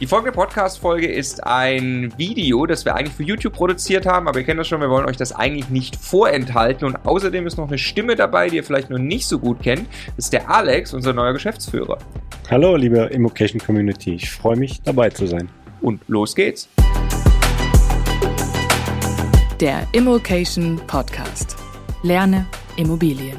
Die folgende Podcast-Folge ist ein Video, das wir eigentlich für YouTube produziert haben, aber ihr kennt das schon, wir wollen euch das eigentlich nicht vorenthalten. Und außerdem ist noch eine Stimme dabei, die ihr vielleicht noch nicht so gut kennt. Das ist der Alex, unser neuer Geschäftsführer. Hallo, liebe Immocation Community. Ich freue mich, dabei zu sein. Und los geht's. Der Immocation Podcast. Lerne Immobilien.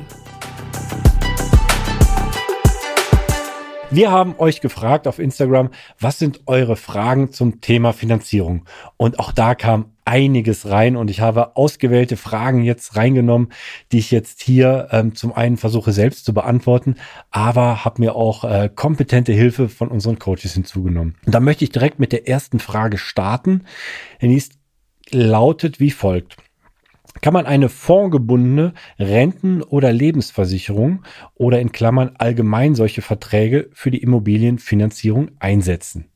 Wir haben euch gefragt auf Instagram, was sind eure Fragen zum Thema Finanzierung? Und auch da kam einiges rein und ich habe ausgewählte Fragen jetzt reingenommen, die ich jetzt hier ähm, zum einen versuche selbst zu beantworten, aber habe mir auch äh, kompetente Hilfe von unseren Coaches hinzugenommen. Und da möchte ich direkt mit der ersten Frage starten. Die lautet wie folgt kann man eine fondgebundene Renten- oder Lebensversicherung oder in Klammern allgemein solche Verträge für die Immobilienfinanzierung einsetzen.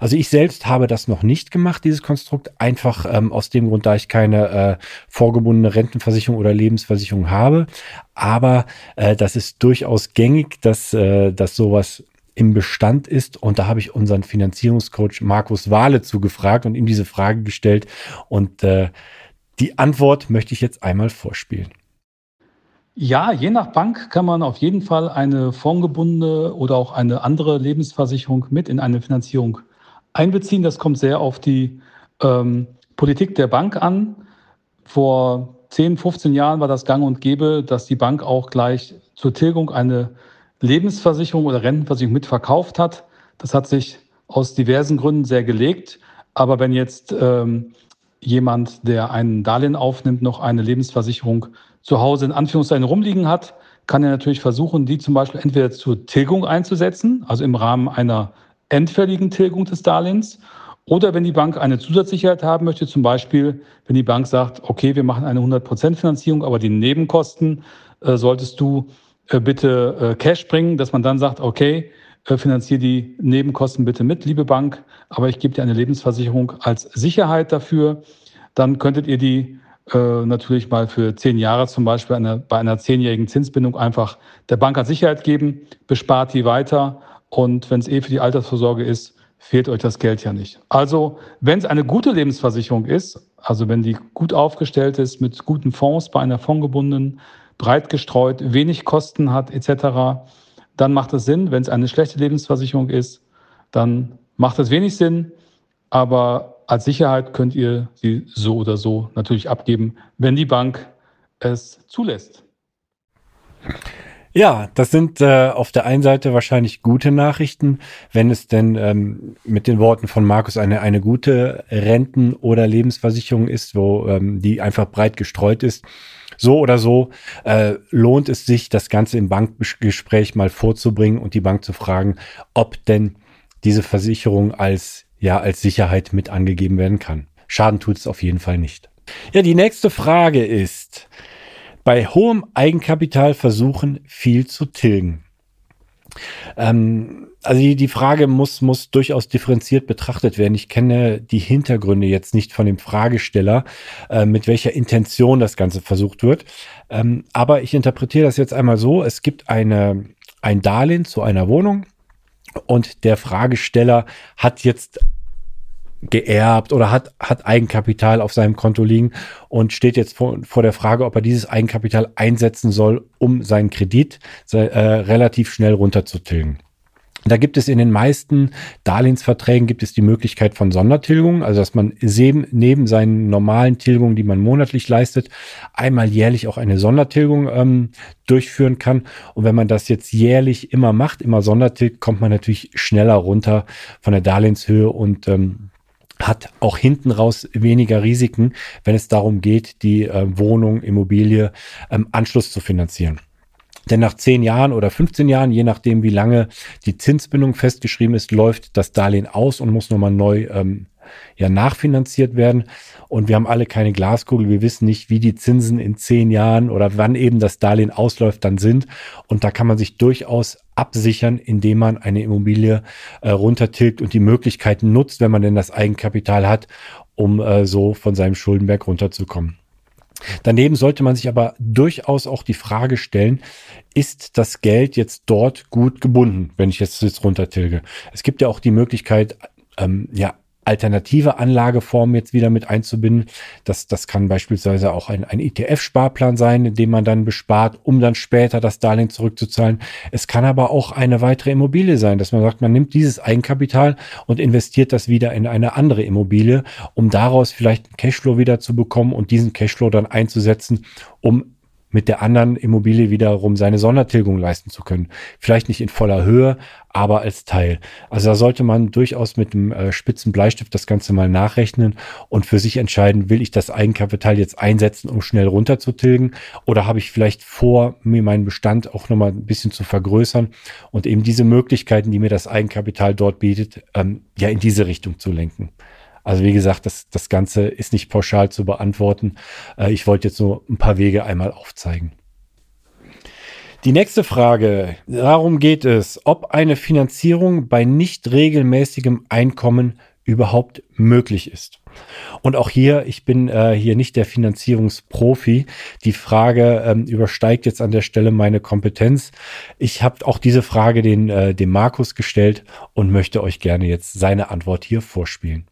Also ich selbst habe das noch nicht gemacht, dieses Konstrukt, einfach ähm, aus dem Grund, da ich keine äh, vorgebundene Rentenversicherung oder Lebensversicherung habe. Aber äh, das ist durchaus gängig, dass, äh, dass sowas im Bestand ist. Und da habe ich unseren Finanzierungscoach Markus Wahle zugefragt und ihm diese Frage gestellt. Und äh, die Antwort möchte ich jetzt einmal vorspielen. Ja, je nach Bank kann man auf jeden Fall eine fondgebundene oder auch eine andere Lebensversicherung mit in eine Finanzierung einbeziehen. Das kommt sehr auf die ähm, Politik der Bank an. Vor 10, 15 Jahren war das gang und gäbe, dass die Bank auch gleich zur Tilgung eine Lebensversicherung oder Rentenversicherung mitverkauft hat. Das hat sich aus diversen Gründen sehr gelegt. Aber wenn jetzt ähm, jemand, der ein Darlehen aufnimmt, noch eine Lebensversicherung zu Hause in Anführungszeichen rumliegen hat, kann er natürlich versuchen, die zum Beispiel entweder zur Tilgung einzusetzen, also im Rahmen einer endfälligen Tilgung des Darlehens, oder wenn die Bank eine Zusatzsicherheit haben möchte, zum Beispiel, wenn die Bank sagt, okay, wir machen eine 100% Finanzierung, aber die Nebenkosten äh, solltest du äh, bitte äh, Cash bringen, dass man dann sagt, okay, finanziere die Nebenkosten bitte mit, liebe Bank, aber ich gebe dir eine Lebensversicherung als Sicherheit dafür. Dann könntet ihr die äh, natürlich mal für zehn Jahre zum Beispiel eine, bei einer zehnjährigen Zinsbindung einfach der Bank als Sicherheit geben, bespart die weiter und wenn es eh für die Altersvorsorge ist, fehlt euch das Geld ja nicht. Also wenn es eine gute Lebensversicherung ist, also wenn die gut aufgestellt ist mit guten Fonds bei einer fondgebundenen, breit gestreut, wenig Kosten hat etc., dann macht es Sinn. Wenn es eine schlechte Lebensversicherung ist, dann macht es wenig Sinn. Aber als Sicherheit könnt ihr sie so oder so natürlich abgeben, wenn die Bank es zulässt. Ja, das sind äh, auf der einen Seite wahrscheinlich gute Nachrichten, wenn es denn ähm, mit den Worten von Markus eine, eine gute Renten- oder Lebensversicherung ist, wo ähm, die einfach breit gestreut ist so oder so äh, lohnt es sich, das Ganze im Bankgespräch mal vorzubringen und die Bank zu fragen, ob denn diese Versicherung als, ja, als Sicherheit mit angegeben werden kann. Schaden tut es auf jeden Fall nicht. Ja, die nächste Frage ist, bei hohem Eigenkapital versuchen, viel zu tilgen. Ähm, also die, die Frage muss, muss durchaus differenziert betrachtet werden. Ich kenne die Hintergründe jetzt nicht von dem Fragesteller, äh, mit welcher Intention das Ganze versucht wird. Ähm, aber ich interpretiere das jetzt einmal so. Es gibt eine, ein Darlehen zu einer Wohnung und der Fragesteller hat jetzt geerbt oder hat, hat Eigenkapital auf seinem Konto liegen und steht jetzt vor, vor der Frage, ob er dieses Eigenkapital einsetzen soll, um seinen Kredit äh, relativ schnell runterzutilgen. Da gibt es in den meisten Darlehensverträgen gibt es die Möglichkeit von Sondertilgungen, also dass man neben seinen normalen Tilgungen, die man monatlich leistet, einmal jährlich auch eine Sondertilgung ähm, durchführen kann. Und wenn man das jetzt jährlich immer macht, immer Sondertilgt, kommt man natürlich schneller runter von der Darlehenshöhe und ähm, hat auch hinten raus weniger Risiken, wenn es darum geht, die äh, Wohnung, Immobilie, ähm, Anschluss zu finanzieren. Denn nach 10 Jahren oder 15 Jahren, je nachdem, wie lange die Zinsbindung festgeschrieben ist, läuft das Darlehen aus und muss nochmal neu ähm, ja, nachfinanziert werden. Und wir haben alle keine Glaskugel. Wir wissen nicht, wie die Zinsen in zehn Jahren oder wann eben das Darlehen ausläuft dann sind. Und da kann man sich durchaus absichern, indem man eine Immobilie äh, runtertilgt und die Möglichkeiten nutzt, wenn man denn das Eigenkapital hat, um äh, so von seinem Schuldenberg runterzukommen. Daneben sollte man sich aber durchaus auch die Frage stellen, ist das Geld jetzt dort gut gebunden, wenn ich jetzt, jetzt runtertilge? Es gibt ja auch die Möglichkeit, ähm, ja, alternative Anlageformen jetzt wieder mit einzubinden. Das, das kann beispielsweise auch ein, ein ETF-Sparplan sein, in man dann bespart, um dann später das Darlehen zurückzuzahlen. Es kann aber auch eine weitere Immobilie sein, dass man sagt, man nimmt dieses Eigenkapital und investiert das wieder in eine andere Immobilie, um daraus vielleicht einen Cashflow wieder zu bekommen und diesen Cashflow dann einzusetzen, um mit der anderen Immobilie wiederum seine Sondertilgung leisten zu können. Vielleicht nicht in voller Höhe, aber als Teil. Also da sollte man durchaus mit einem äh, spitzen Bleistift das Ganze mal nachrechnen und für sich entscheiden, will ich das Eigenkapital jetzt einsetzen, um schnell runterzutilgen oder habe ich vielleicht vor, mir meinen Bestand auch nochmal ein bisschen zu vergrößern und eben diese Möglichkeiten, die mir das Eigenkapital dort bietet, ähm, ja in diese Richtung zu lenken. Also wie gesagt, das, das Ganze ist nicht pauschal zu beantworten. Äh, ich wollte jetzt nur ein paar Wege einmal aufzeigen. Die nächste Frage, darum geht es, ob eine Finanzierung bei nicht regelmäßigem Einkommen überhaupt möglich ist. Und auch hier, ich bin äh, hier nicht der Finanzierungsprofi. Die Frage ähm, übersteigt jetzt an der Stelle meine Kompetenz. Ich habe auch diese Frage den, äh, dem Markus gestellt und möchte euch gerne jetzt seine Antwort hier vorspielen.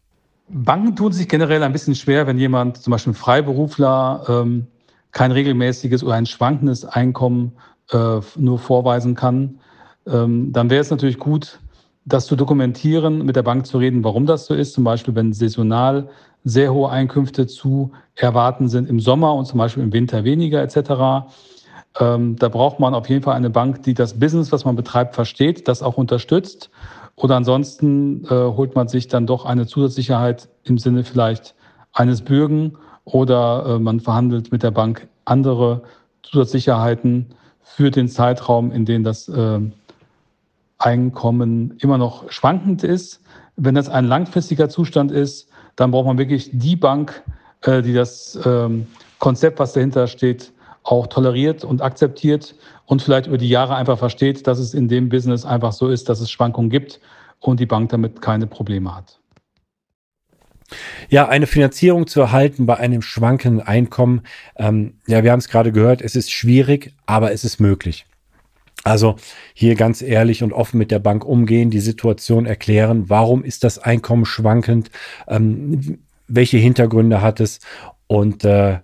Banken tun sich generell ein bisschen schwer, wenn jemand, zum Beispiel ein Freiberufler, ähm, kein regelmäßiges oder ein schwankendes Einkommen äh, nur vorweisen kann. Ähm, dann wäre es natürlich gut, das zu dokumentieren, mit der Bank zu reden, warum das so ist. Zum Beispiel, wenn saisonal sehr hohe Einkünfte zu erwarten sind im Sommer und zum Beispiel im Winter weniger etc. Ähm, da braucht man auf jeden Fall eine Bank, die das Business, was man betreibt, versteht, das auch unterstützt oder ansonsten äh, holt man sich dann doch eine Zusatzsicherheit im Sinne vielleicht eines Bürgen oder äh, man verhandelt mit der Bank andere Zusatzsicherheiten für den Zeitraum, in dem das äh, Einkommen immer noch schwankend ist. Wenn das ein langfristiger Zustand ist, dann braucht man wirklich die Bank, äh, die das ähm, Konzept, was dahinter steht, auch toleriert und akzeptiert und vielleicht über die Jahre einfach versteht, dass es in dem Business einfach so ist, dass es Schwankungen gibt und die Bank damit keine Probleme hat. Ja, eine Finanzierung zu erhalten bei einem schwankenden Einkommen, ähm, ja, wir haben es gerade gehört, es ist schwierig, aber es ist möglich. Also hier ganz ehrlich und offen mit der Bank umgehen, die Situation erklären, warum ist das Einkommen schwankend, ähm, welche Hintergründe hat es und äh,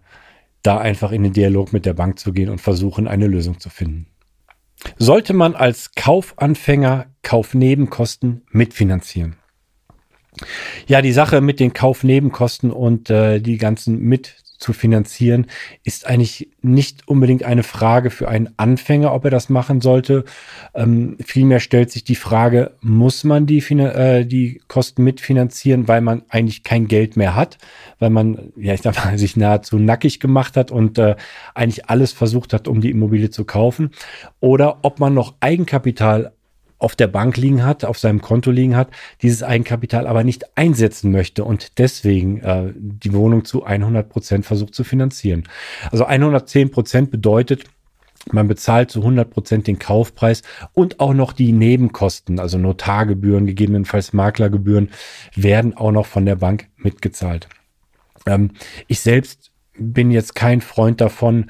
da einfach in den Dialog mit der Bank zu gehen und versuchen, eine Lösung zu finden. Sollte man als Kaufanfänger Kaufnebenkosten mitfinanzieren? Ja, die Sache mit den Kaufnebenkosten und äh, die ganzen mit zu finanzieren, ist eigentlich nicht unbedingt eine Frage für einen Anfänger, ob er das machen sollte. Ähm, vielmehr stellt sich die Frage, muss man die, äh, die Kosten mitfinanzieren, weil man eigentlich kein Geld mehr hat, weil man, ja, ich sag mal, sich nahezu nackig gemacht hat und äh, eigentlich alles versucht hat, um die Immobilie zu kaufen. Oder ob man noch Eigenkapital auf der Bank liegen hat, auf seinem Konto liegen hat, dieses Eigenkapital aber nicht einsetzen möchte und deswegen äh, die Wohnung zu 100 Prozent versucht zu finanzieren. Also 110 Prozent bedeutet, man bezahlt zu 100 Prozent den Kaufpreis und auch noch die Nebenkosten, also Notargebühren, gegebenenfalls Maklergebühren, werden auch noch von der Bank mitgezahlt. Ähm, ich selbst bin jetzt kein Freund davon,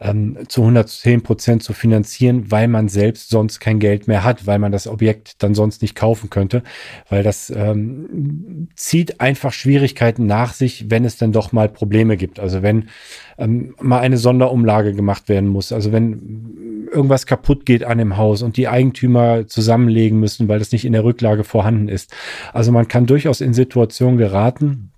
ähm, zu 110 Prozent zu finanzieren, weil man selbst sonst kein Geld mehr hat, weil man das Objekt dann sonst nicht kaufen könnte, weil das ähm, zieht einfach Schwierigkeiten nach sich, wenn es dann doch mal Probleme gibt. Also wenn ähm, mal eine Sonderumlage gemacht werden muss, also wenn irgendwas kaputt geht an dem Haus und die Eigentümer zusammenlegen müssen, weil das nicht in der Rücklage vorhanden ist. Also man kann durchaus in Situationen geraten,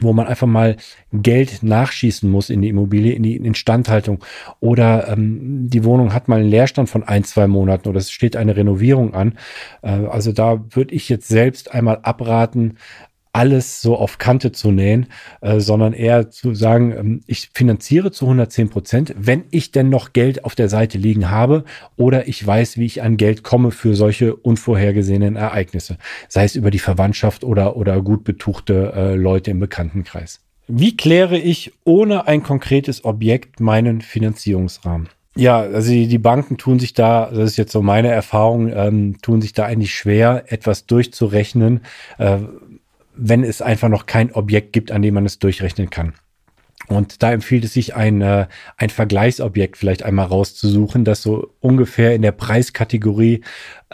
wo man einfach mal Geld nachschießen muss in die Immobilie, in die Instandhaltung. Oder ähm, die Wohnung hat mal einen Leerstand von ein, zwei Monaten oder es steht eine Renovierung an. Äh, also da würde ich jetzt selbst einmal abraten, alles so auf Kante zu nähen, äh, sondern eher zu sagen, ähm, ich finanziere zu 110 Prozent, wenn ich denn noch Geld auf der Seite liegen habe oder ich weiß, wie ich an Geld komme für solche unvorhergesehenen Ereignisse, sei es über die Verwandtschaft oder, oder gut betuchte äh, Leute im Bekanntenkreis. Wie kläre ich ohne ein konkretes Objekt meinen Finanzierungsrahmen? Ja, also die, Banken tun sich da, das ist jetzt so meine Erfahrung, ähm, tun sich da eigentlich schwer, etwas durchzurechnen, äh, wenn es einfach noch kein Objekt gibt, an dem man es durchrechnen kann. Und da empfiehlt es sich, ein, äh, ein Vergleichsobjekt vielleicht einmal rauszusuchen, das so ungefähr in der Preiskategorie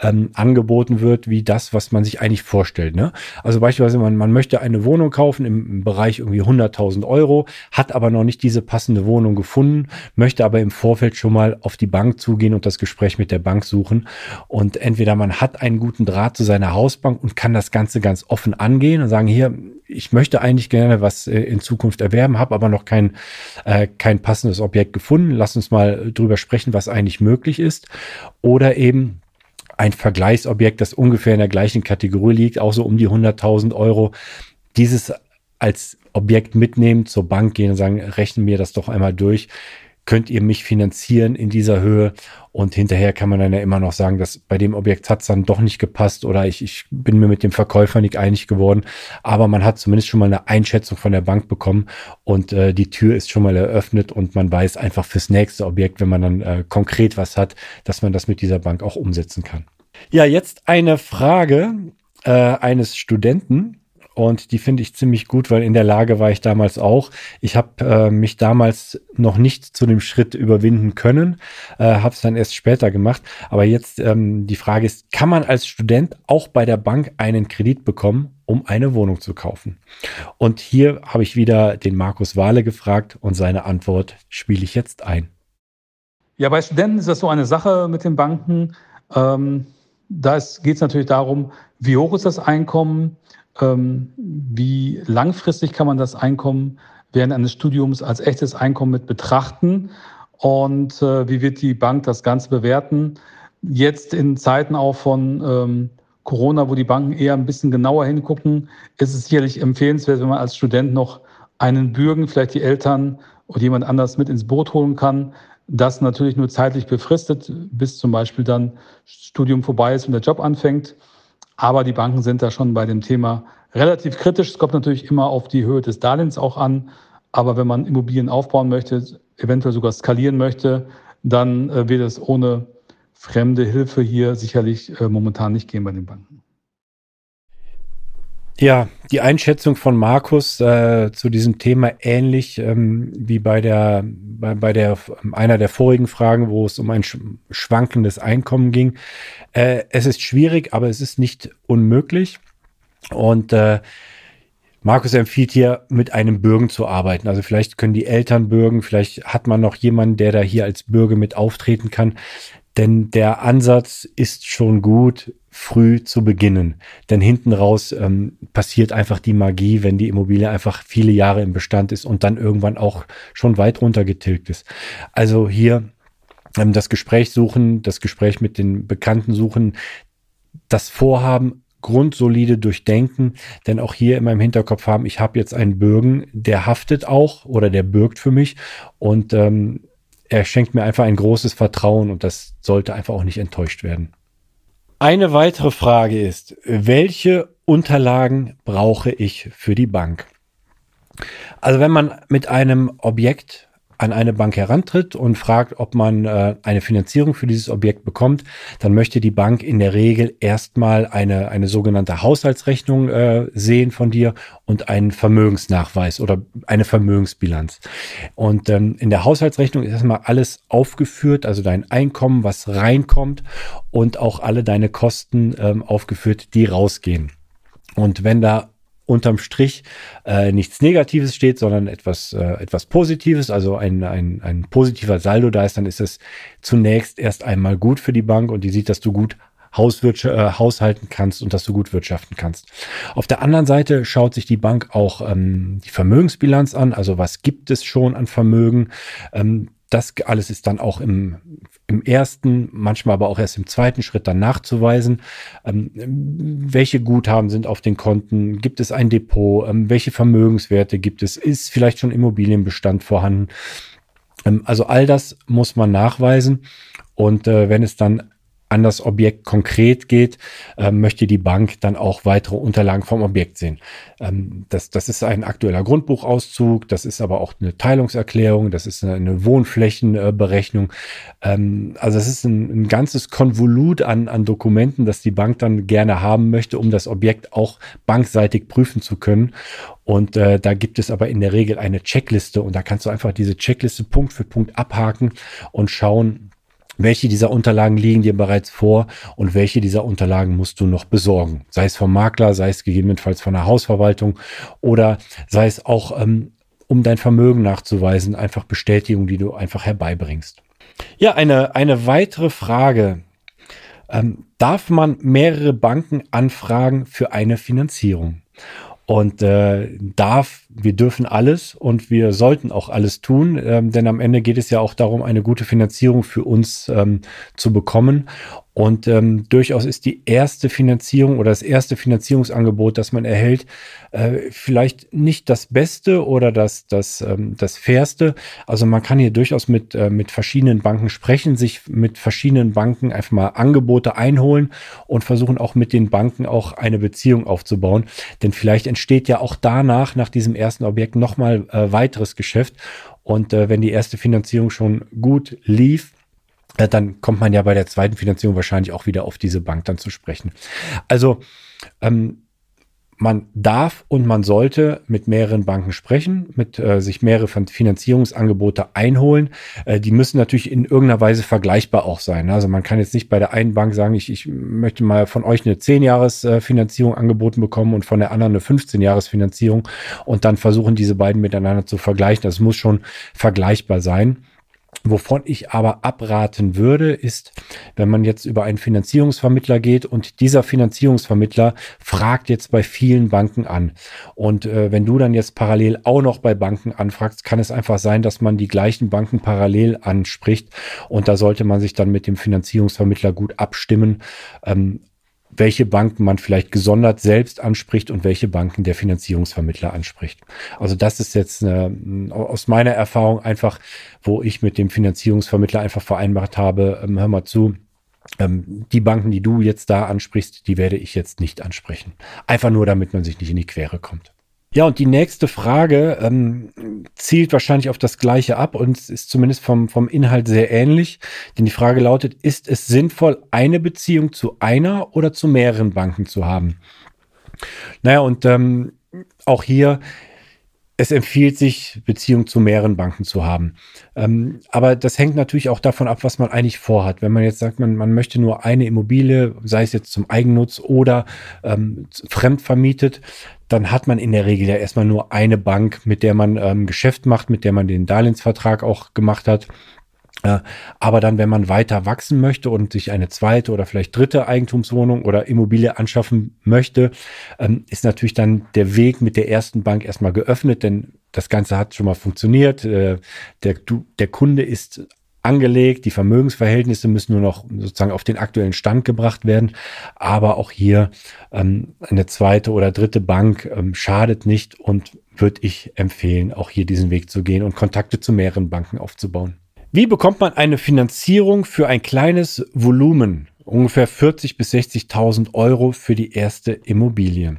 ähm, angeboten wird, wie das, was man sich eigentlich vorstellt. Ne? Also beispielsweise, man, man möchte eine Wohnung kaufen im, im Bereich irgendwie 100.000 Euro, hat aber noch nicht diese passende Wohnung gefunden, möchte aber im Vorfeld schon mal auf die Bank zugehen und das Gespräch mit der Bank suchen. Und entweder man hat einen guten Draht zu seiner Hausbank und kann das Ganze ganz offen angehen und sagen, hier, ich möchte eigentlich gerne was äh, in Zukunft erwerben, habe aber noch kein, äh, kein passendes Objekt gefunden. Lass uns mal drüber sprechen, was eigentlich möglich ist. Oder eben, ein Vergleichsobjekt, das ungefähr in der gleichen Kategorie liegt, auch so um die 100.000 Euro, dieses als Objekt mitnehmen, zur Bank gehen und sagen, rechnen mir das doch einmal durch. Könnt ihr mich finanzieren in dieser Höhe? Und hinterher kann man dann ja immer noch sagen, dass bei dem Objekt hat es dann doch nicht gepasst oder ich, ich bin mir mit dem Verkäufer nicht einig geworden. Aber man hat zumindest schon mal eine Einschätzung von der Bank bekommen und äh, die Tür ist schon mal eröffnet und man weiß einfach fürs nächste Objekt, wenn man dann äh, konkret was hat, dass man das mit dieser Bank auch umsetzen kann. Ja, jetzt eine Frage äh, eines Studenten. Und die finde ich ziemlich gut, weil in der Lage war ich damals auch. Ich habe äh, mich damals noch nicht zu dem Schritt überwinden können, äh, habe es dann erst später gemacht. Aber jetzt ähm, die Frage ist, kann man als Student auch bei der Bank einen Kredit bekommen, um eine Wohnung zu kaufen? Und hier habe ich wieder den Markus Wahle gefragt und seine Antwort spiele ich jetzt ein. Ja, bei Studenten ist das so eine Sache mit den Banken. Ähm da geht es natürlich darum, wie hoch ist das Einkommen, wie langfristig kann man das Einkommen während eines Studiums als echtes Einkommen mit betrachten und äh, wie wird die Bank das Ganze bewerten. Jetzt in Zeiten auch von ähm, Corona, wo die Banken eher ein bisschen genauer hingucken, ist es sicherlich empfehlenswert, wenn man als Student noch einen Bürgen, vielleicht die Eltern oder jemand anders mit ins Boot holen kann, das natürlich nur zeitlich befristet, bis zum Beispiel dann Studium vorbei ist und der Job anfängt. Aber die Banken sind da schon bei dem Thema relativ kritisch. Es kommt natürlich immer auf die Höhe des Darlehens auch an. Aber wenn man Immobilien aufbauen möchte, eventuell sogar skalieren möchte, dann äh, wird es ohne fremde Hilfe hier sicherlich äh, momentan nicht gehen bei den Banken. Ja, die Einschätzung von Markus äh, zu diesem Thema ähnlich ähm, wie bei der bei, bei der einer der vorigen Fragen, wo es um ein schwankendes Einkommen ging. Äh, es ist schwierig, aber es ist nicht unmöglich. Und äh, Markus empfiehlt hier, mit einem Bürgen zu arbeiten. Also vielleicht können die Eltern bürgen, vielleicht hat man noch jemanden, der da hier als Bürger mit auftreten kann. Denn der Ansatz ist schon gut, früh zu beginnen. Denn hinten raus ähm, passiert einfach die Magie, wenn die Immobilie einfach viele Jahre im Bestand ist und dann irgendwann auch schon weit runtergetilgt ist. Also hier ähm, das Gespräch suchen, das Gespräch mit den Bekannten suchen, das Vorhaben grundsolide durchdenken, denn auch hier in meinem Hinterkopf haben, ich habe jetzt einen Bürgen, der haftet auch oder der bürgt für mich und ähm, er schenkt mir einfach ein großes Vertrauen und das sollte einfach auch nicht enttäuscht werden. Eine weitere Frage ist, welche Unterlagen brauche ich für die Bank? Also wenn man mit einem Objekt an eine Bank herantritt und fragt, ob man äh, eine Finanzierung für dieses Objekt bekommt, dann möchte die Bank in der Regel erstmal eine, eine sogenannte Haushaltsrechnung äh, sehen von dir und einen Vermögensnachweis oder eine Vermögensbilanz. Und ähm, in der Haushaltsrechnung ist erstmal alles aufgeführt, also dein Einkommen, was reinkommt und auch alle deine Kosten ähm, aufgeführt, die rausgehen. Und wenn da unterm Strich äh, nichts Negatives steht, sondern etwas, äh, etwas Positives, also ein, ein, ein positiver Saldo da ist, dann ist es zunächst erst einmal gut für die Bank und die sieht, dass du gut Hauswirtschaft, äh, haushalten kannst und dass du gut wirtschaften kannst. Auf der anderen Seite schaut sich die Bank auch ähm, die Vermögensbilanz an, also was gibt es schon an Vermögen. Ähm, das alles ist dann auch im, im ersten, manchmal aber auch erst im zweiten Schritt dann nachzuweisen. Ähm, welche Guthaben sind auf den Konten? Gibt es ein Depot? Ähm, welche Vermögenswerte gibt es? Ist vielleicht schon Immobilienbestand vorhanden? Ähm, also all das muss man nachweisen. Und äh, wenn es dann an das Objekt konkret geht, äh, möchte die Bank dann auch weitere Unterlagen vom Objekt sehen. Ähm, das, das ist ein aktueller Grundbuchauszug, das ist aber auch eine Teilungserklärung, das ist eine, eine Wohnflächenberechnung. Ähm, also es ist ein, ein ganzes Konvolut an, an Dokumenten, das die Bank dann gerne haben möchte, um das Objekt auch bankseitig prüfen zu können. Und äh, da gibt es aber in der Regel eine Checkliste und da kannst du einfach diese Checkliste Punkt für Punkt abhaken und schauen, welche dieser Unterlagen liegen dir bereits vor und welche dieser Unterlagen musst du noch besorgen. Sei es vom Makler, sei es gegebenenfalls von der Hausverwaltung oder sei es auch, ähm, um dein Vermögen nachzuweisen, einfach Bestätigung, die du einfach herbeibringst. Ja, eine, eine weitere Frage. Ähm, darf man mehrere Banken anfragen für eine Finanzierung? und äh, darf, wir dürfen alles und wir sollten auch alles tun, ähm, denn am Ende geht es ja auch darum, eine gute Finanzierung für uns ähm, zu bekommen. Und ähm, durchaus ist die erste Finanzierung oder das erste Finanzierungsangebot, das man erhält, äh, vielleicht nicht das Beste oder das, das, ähm, das Fairste. Also man kann hier durchaus mit, äh, mit verschiedenen Banken sprechen, sich mit verschiedenen Banken einfach mal Angebote einholen und versuchen auch mit den Banken auch eine Beziehung aufzubauen. Denn vielleicht entsteht ja auch danach, nach diesem ersten Objekt, nochmal äh, weiteres Geschäft. Und äh, wenn die erste Finanzierung schon gut lief, äh, dann kommt man ja bei der zweiten Finanzierung wahrscheinlich auch wieder auf diese Bank dann zu sprechen. Also ähm, man darf und man sollte mit mehreren Banken sprechen, mit äh, sich mehrere Finanzierungsangebote einholen. Äh, die müssen natürlich in irgendeiner Weise vergleichbar auch sein. Also man kann jetzt nicht bei der einen Bank sagen, ich, ich möchte mal von euch eine 10-Jahres-Finanzierung äh, angeboten bekommen und von der anderen eine 15-Jahres-Finanzierung und dann versuchen diese beiden miteinander zu vergleichen. Das muss schon vergleichbar sein. Wovon ich aber abraten würde, ist, wenn man jetzt über einen Finanzierungsvermittler geht und dieser Finanzierungsvermittler fragt jetzt bei vielen Banken an. Und äh, wenn du dann jetzt parallel auch noch bei Banken anfragst, kann es einfach sein, dass man die gleichen Banken parallel anspricht. Und da sollte man sich dann mit dem Finanzierungsvermittler gut abstimmen. Ähm, welche Banken man vielleicht gesondert selbst anspricht und welche Banken der Finanzierungsvermittler anspricht. Also das ist jetzt eine, aus meiner Erfahrung einfach, wo ich mit dem Finanzierungsvermittler einfach vereinbart habe, ähm, hör mal zu, ähm, die Banken, die du jetzt da ansprichst, die werde ich jetzt nicht ansprechen. Einfach nur, damit man sich nicht in die Quere kommt. Ja, und die nächste Frage ähm, zielt wahrscheinlich auf das Gleiche ab und ist zumindest vom, vom Inhalt sehr ähnlich. Denn die Frage lautet, ist es sinnvoll, eine Beziehung zu einer oder zu mehreren Banken zu haben? Naja, und ähm, auch hier es empfiehlt sich, Beziehung zu mehreren Banken zu haben. Ähm, aber das hängt natürlich auch davon ab, was man eigentlich vorhat. Wenn man jetzt sagt, man, man möchte nur eine Immobilie, sei es jetzt zum Eigennutz oder ähm, fremd vermietet, dann hat man in der Regel ja erstmal nur eine Bank, mit der man ähm, Geschäft macht, mit der man den Darlehensvertrag auch gemacht hat. Äh, aber dann, wenn man weiter wachsen möchte und sich eine zweite oder vielleicht dritte Eigentumswohnung oder Immobilie anschaffen möchte, ähm, ist natürlich dann der Weg mit der ersten Bank erstmal geöffnet, denn das Ganze hat schon mal funktioniert. Äh, der, der Kunde ist angelegt, die Vermögensverhältnisse müssen nur noch sozusagen auf den aktuellen Stand gebracht werden. Aber auch hier ähm, eine zweite oder dritte Bank ähm, schadet nicht und würde ich empfehlen, auch hier diesen Weg zu gehen und Kontakte zu mehreren Banken aufzubauen. Wie bekommt man eine Finanzierung für ein kleines Volumen, ungefähr 40 bis 60.000 Euro für die erste Immobilie?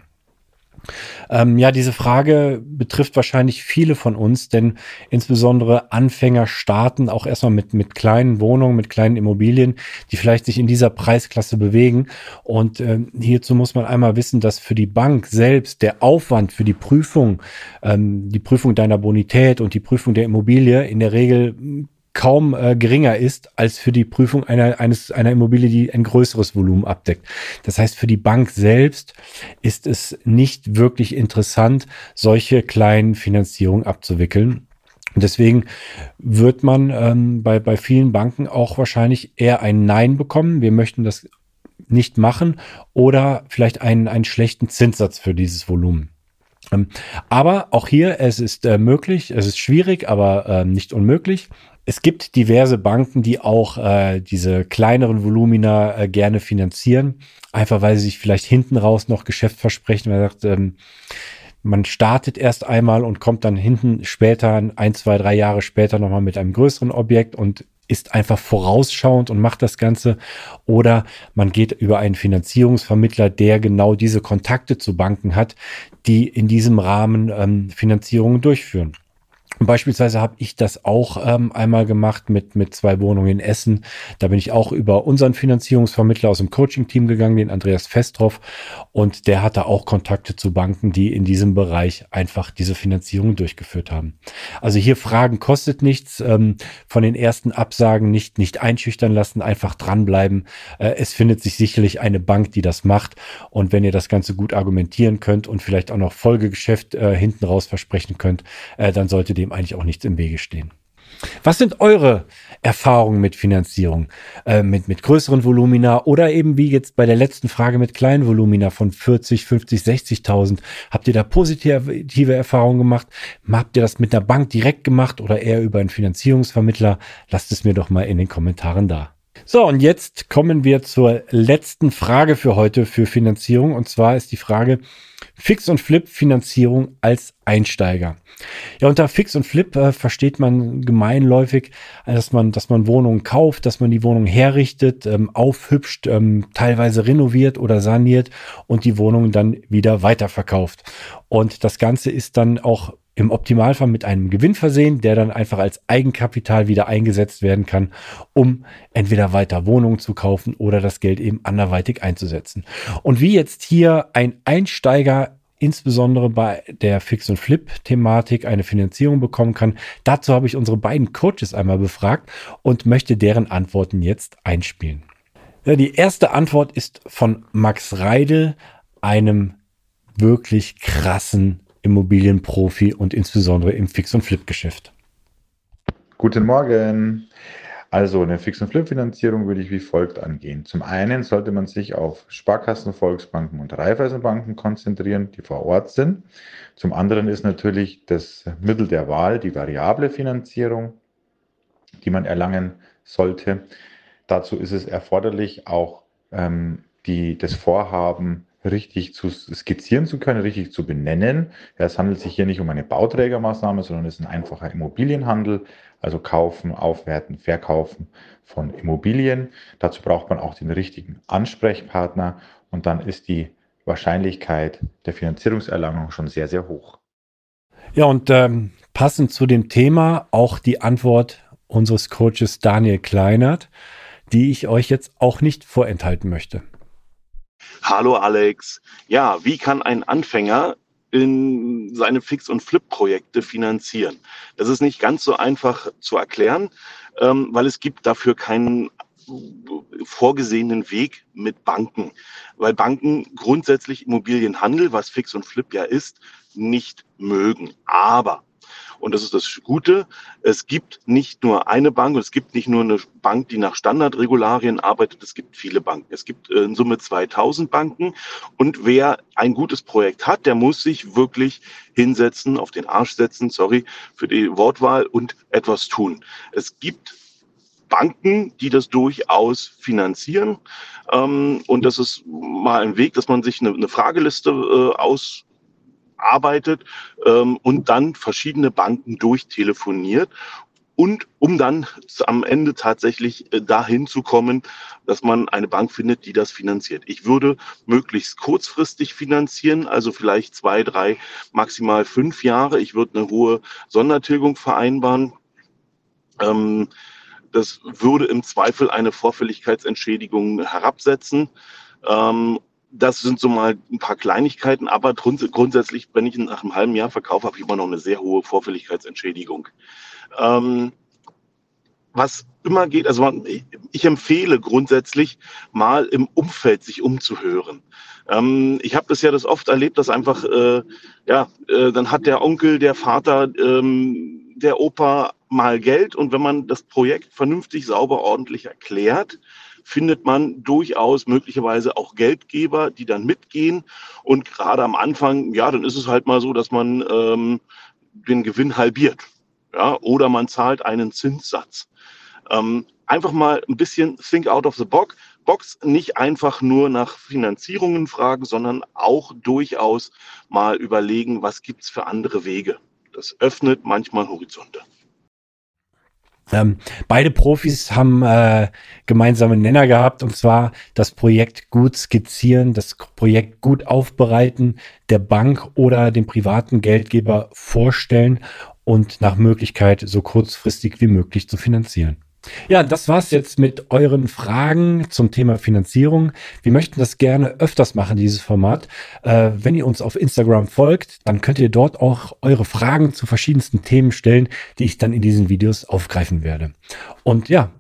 Ähm, ja, diese Frage betrifft wahrscheinlich viele von uns, denn insbesondere Anfänger starten auch erstmal mit, mit kleinen Wohnungen, mit kleinen Immobilien, die vielleicht sich in dieser Preisklasse bewegen. Und äh, hierzu muss man einmal wissen, dass für die Bank selbst der Aufwand für die Prüfung, ähm, die Prüfung deiner Bonität und die Prüfung der Immobilie in der Regel kaum äh, geringer ist als für die Prüfung einer, eines, einer Immobilie, die ein größeres Volumen abdeckt. Das heißt, für die Bank selbst ist es nicht wirklich interessant, solche kleinen Finanzierungen abzuwickeln. Und deswegen wird man ähm, bei, bei vielen Banken auch wahrscheinlich eher ein Nein bekommen. Wir möchten das nicht machen oder vielleicht einen, einen schlechten Zinssatz für dieses Volumen. Ähm, aber auch hier, es ist äh, möglich, es ist schwierig, aber äh, nicht unmöglich. Es gibt diverse Banken, die auch äh, diese kleineren Volumina äh, gerne finanzieren, einfach weil sie sich vielleicht hinten raus noch Geschäft versprechen. Man sagt, ähm, man startet erst einmal und kommt dann hinten später, ein, zwei, drei Jahre später nochmal mit einem größeren Objekt und ist einfach vorausschauend und macht das Ganze. Oder man geht über einen Finanzierungsvermittler, der genau diese Kontakte zu Banken hat, die in diesem Rahmen ähm, Finanzierungen durchführen. Beispielsweise habe ich das auch ähm, einmal gemacht mit, mit zwei Wohnungen in Essen. Da bin ich auch über unseren Finanzierungsvermittler aus dem Coaching-Team gegangen, den Andreas Festroff. Und der hatte auch Kontakte zu Banken, die in diesem Bereich einfach diese Finanzierung durchgeführt haben. Also hier Fragen kostet nichts. Ähm, von den ersten Absagen nicht, nicht einschüchtern lassen, einfach dranbleiben. Äh, es findet sich sicherlich eine Bank, die das macht. Und wenn ihr das Ganze gut argumentieren könnt und vielleicht auch noch Folgegeschäft äh, hinten raus versprechen könnt, äh, dann solltet ihr dem eigentlich auch nichts im Wege stehen. Was sind eure Erfahrungen mit Finanzierung? Äh, mit, mit größeren Volumina oder eben wie jetzt bei der letzten Frage mit kleinen Volumina von 40, 50, 60.000? Habt ihr da positive Erfahrungen gemacht? Habt ihr das mit einer Bank direkt gemacht oder eher über einen Finanzierungsvermittler? Lasst es mir doch mal in den Kommentaren da. So, und jetzt kommen wir zur letzten Frage für heute für Finanzierung. Und zwar ist die Frage, Fix und Flip Finanzierung als Einsteiger. Ja, unter Fix und Flip äh, versteht man gemeinläufig, dass man, dass man Wohnungen kauft, dass man die Wohnung herrichtet, ähm, aufhübscht, ähm, teilweise renoviert oder saniert und die Wohnung dann wieder weiterverkauft. Und das Ganze ist dann auch im Optimalfall mit einem Gewinn versehen, der dann einfach als Eigenkapital wieder eingesetzt werden kann, um entweder weiter Wohnungen zu kaufen oder das Geld eben anderweitig einzusetzen. Und wie jetzt hier ein Einsteiger insbesondere bei der Fix- und Flip-Thematik eine Finanzierung bekommen kann. Dazu habe ich unsere beiden Coaches einmal befragt und möchte deren Antworten jetzt einspielen. Ja, die erste Antwort ist von Max Reidel, einem wirklich krassen Immobilienprofi und insbesondere im Fix- und Flip-Geschäft. Guten Morgen. Also eine Fix- und Flip-Finanzierung würde ich wie folgt angehen. Zum einen sollte man sich auf Sparkassen, Volksbanken und Raiffeisenbanken konzentrieren, die vor Ort sind. Zum anderen ist natürlich das Mittel der Wahl die variable Finanzierung, die man erlangen sollte. Dazu ist es erforderlich, auch ähm, die, das Vorhaben richtig zu skizzieren zu können, richtig zu benennen. Ja, es handelt sich hier nicht um eine Bauträgermaßnahme, sondern es ist ein einfacher Immobilienhandel, also kaufen, aufwerten, verkaufen von Immobilien. Dazu braucht man auch den richtigen Ansprechpartner und dann ist die Wahrscheinlichkeit der Finanzierungserlangung schon sehr, sehr hoch. Ja, und ähm, passend zu dem Thema auch die Antwort unseres Coaches Daniel Kleinert, die ich euch jetzt auch nicht vorenthalten möchte. Hallo Alex. Ja, wie kann ein Anfänger in seine Fix- und Flip-Projekte finanzieren? Das ist nicht ganz so einfach zu erklären, ähm, weil es gibt dafür keinen vorgesehenen Weg mit Banken, weil Banken grundsätzlich Immobilienhandel, was Fix und Flip ja ist, nicht mögen. Aber und das ist das Gute. Es gibt nicht nur eine Bank und es gibt nicht nur eine Bank, die nach Standardregularien arbeitet. Es gibt viele Banken. Es gibt äh, in Summe 2000 Banken. Und wer ein gutes Projekt hat, der muss sich wirklich hinsetzen, auf den Arsch setzen, sorry für die Wortwahl und etwas tun. Es gibt Banken, die das durchaus finanzieren. Ähm, und das ist mal ein Weg, dass man sich eine, Frageliste äh, aus arbeitet ähm, und dann verschiedene Banken durchtelefoniert und um dann am Ende tatsächlich äh, dahin zu kommen, dass man eine Bank findet, die das finanziert. Ich würde möglichst kurzfristig finanzieren, also vielleicht zwei, drei, maximal fünf Jahre. Ich würde eine hohe Sondertilgung vereinbaren. Ähm, das würde im Zweifel eine Vorfälligkeitsentschädigung herabsetzen. Ähm, das sind so mal ein paar Kleinigkeiten, aber grundsätzlich, wenn ich nach einem halben Jahr verkaufe, habe ich immer noch eine sehr hohe Vorfälligkeitsentschädigung. Ähm, was immer geht, also man, ich empfehle grundsätzlich mal im Umfeld sich umzuhören. Ähm, ich habe das ja das oft erlebt, dass einfach, äh, ja, äh, dann hat der Onkel, der Vater, ähm, der Opa mal Geld und wenn man das Projekt vernünftig, sauber, ordentlich erklärt, findet man durchaus möglicherweise auch Geldgeber, die dann mitgehen. Und gerade am Anfang, ja, dann ist es halt mal so, dass man ähm, den Gewinn halbiert. Ja, oder man zahlt einen Zinssatz. Ähm, einfach mal ein bisschen think out of the box. Box nicht einfach nur nach Finanzierungen fragen, sondern auch durchaus mal überlegen, was gibt's für andere Wege. Das öffnet manchmal Horizonte. Ähm, beide Profis haben äh, gemeinsame Nenner gehabt und zwar das Projekt gut skizzieren, das Projekt gut aufbereiten, der Bank oder dem privaten Geldgeber vorstellen und nach Möglichkeit so kurzfristig wie möglich zu finanzieren. Ja, das war's jetzt mit euren Fragen zum Thema Finanzierung. Wir möchten das gerne öfters machen, dieses Format. Äh, wenn ihr uns auf Instagram folgt, dann könnt ihr dort auch eure Fragen zu verschiedensten Themen stellen, die ich dann in diesen Videos aufgreifen werde. Und ja,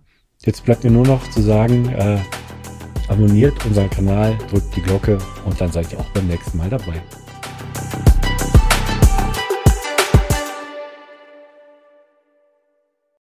jetzt bleibt mir nur noch zu sagen, äh, abonniert unseren Kanal, drückt die Glocke und dann seid ihr auch beim nächsten Mal dabei.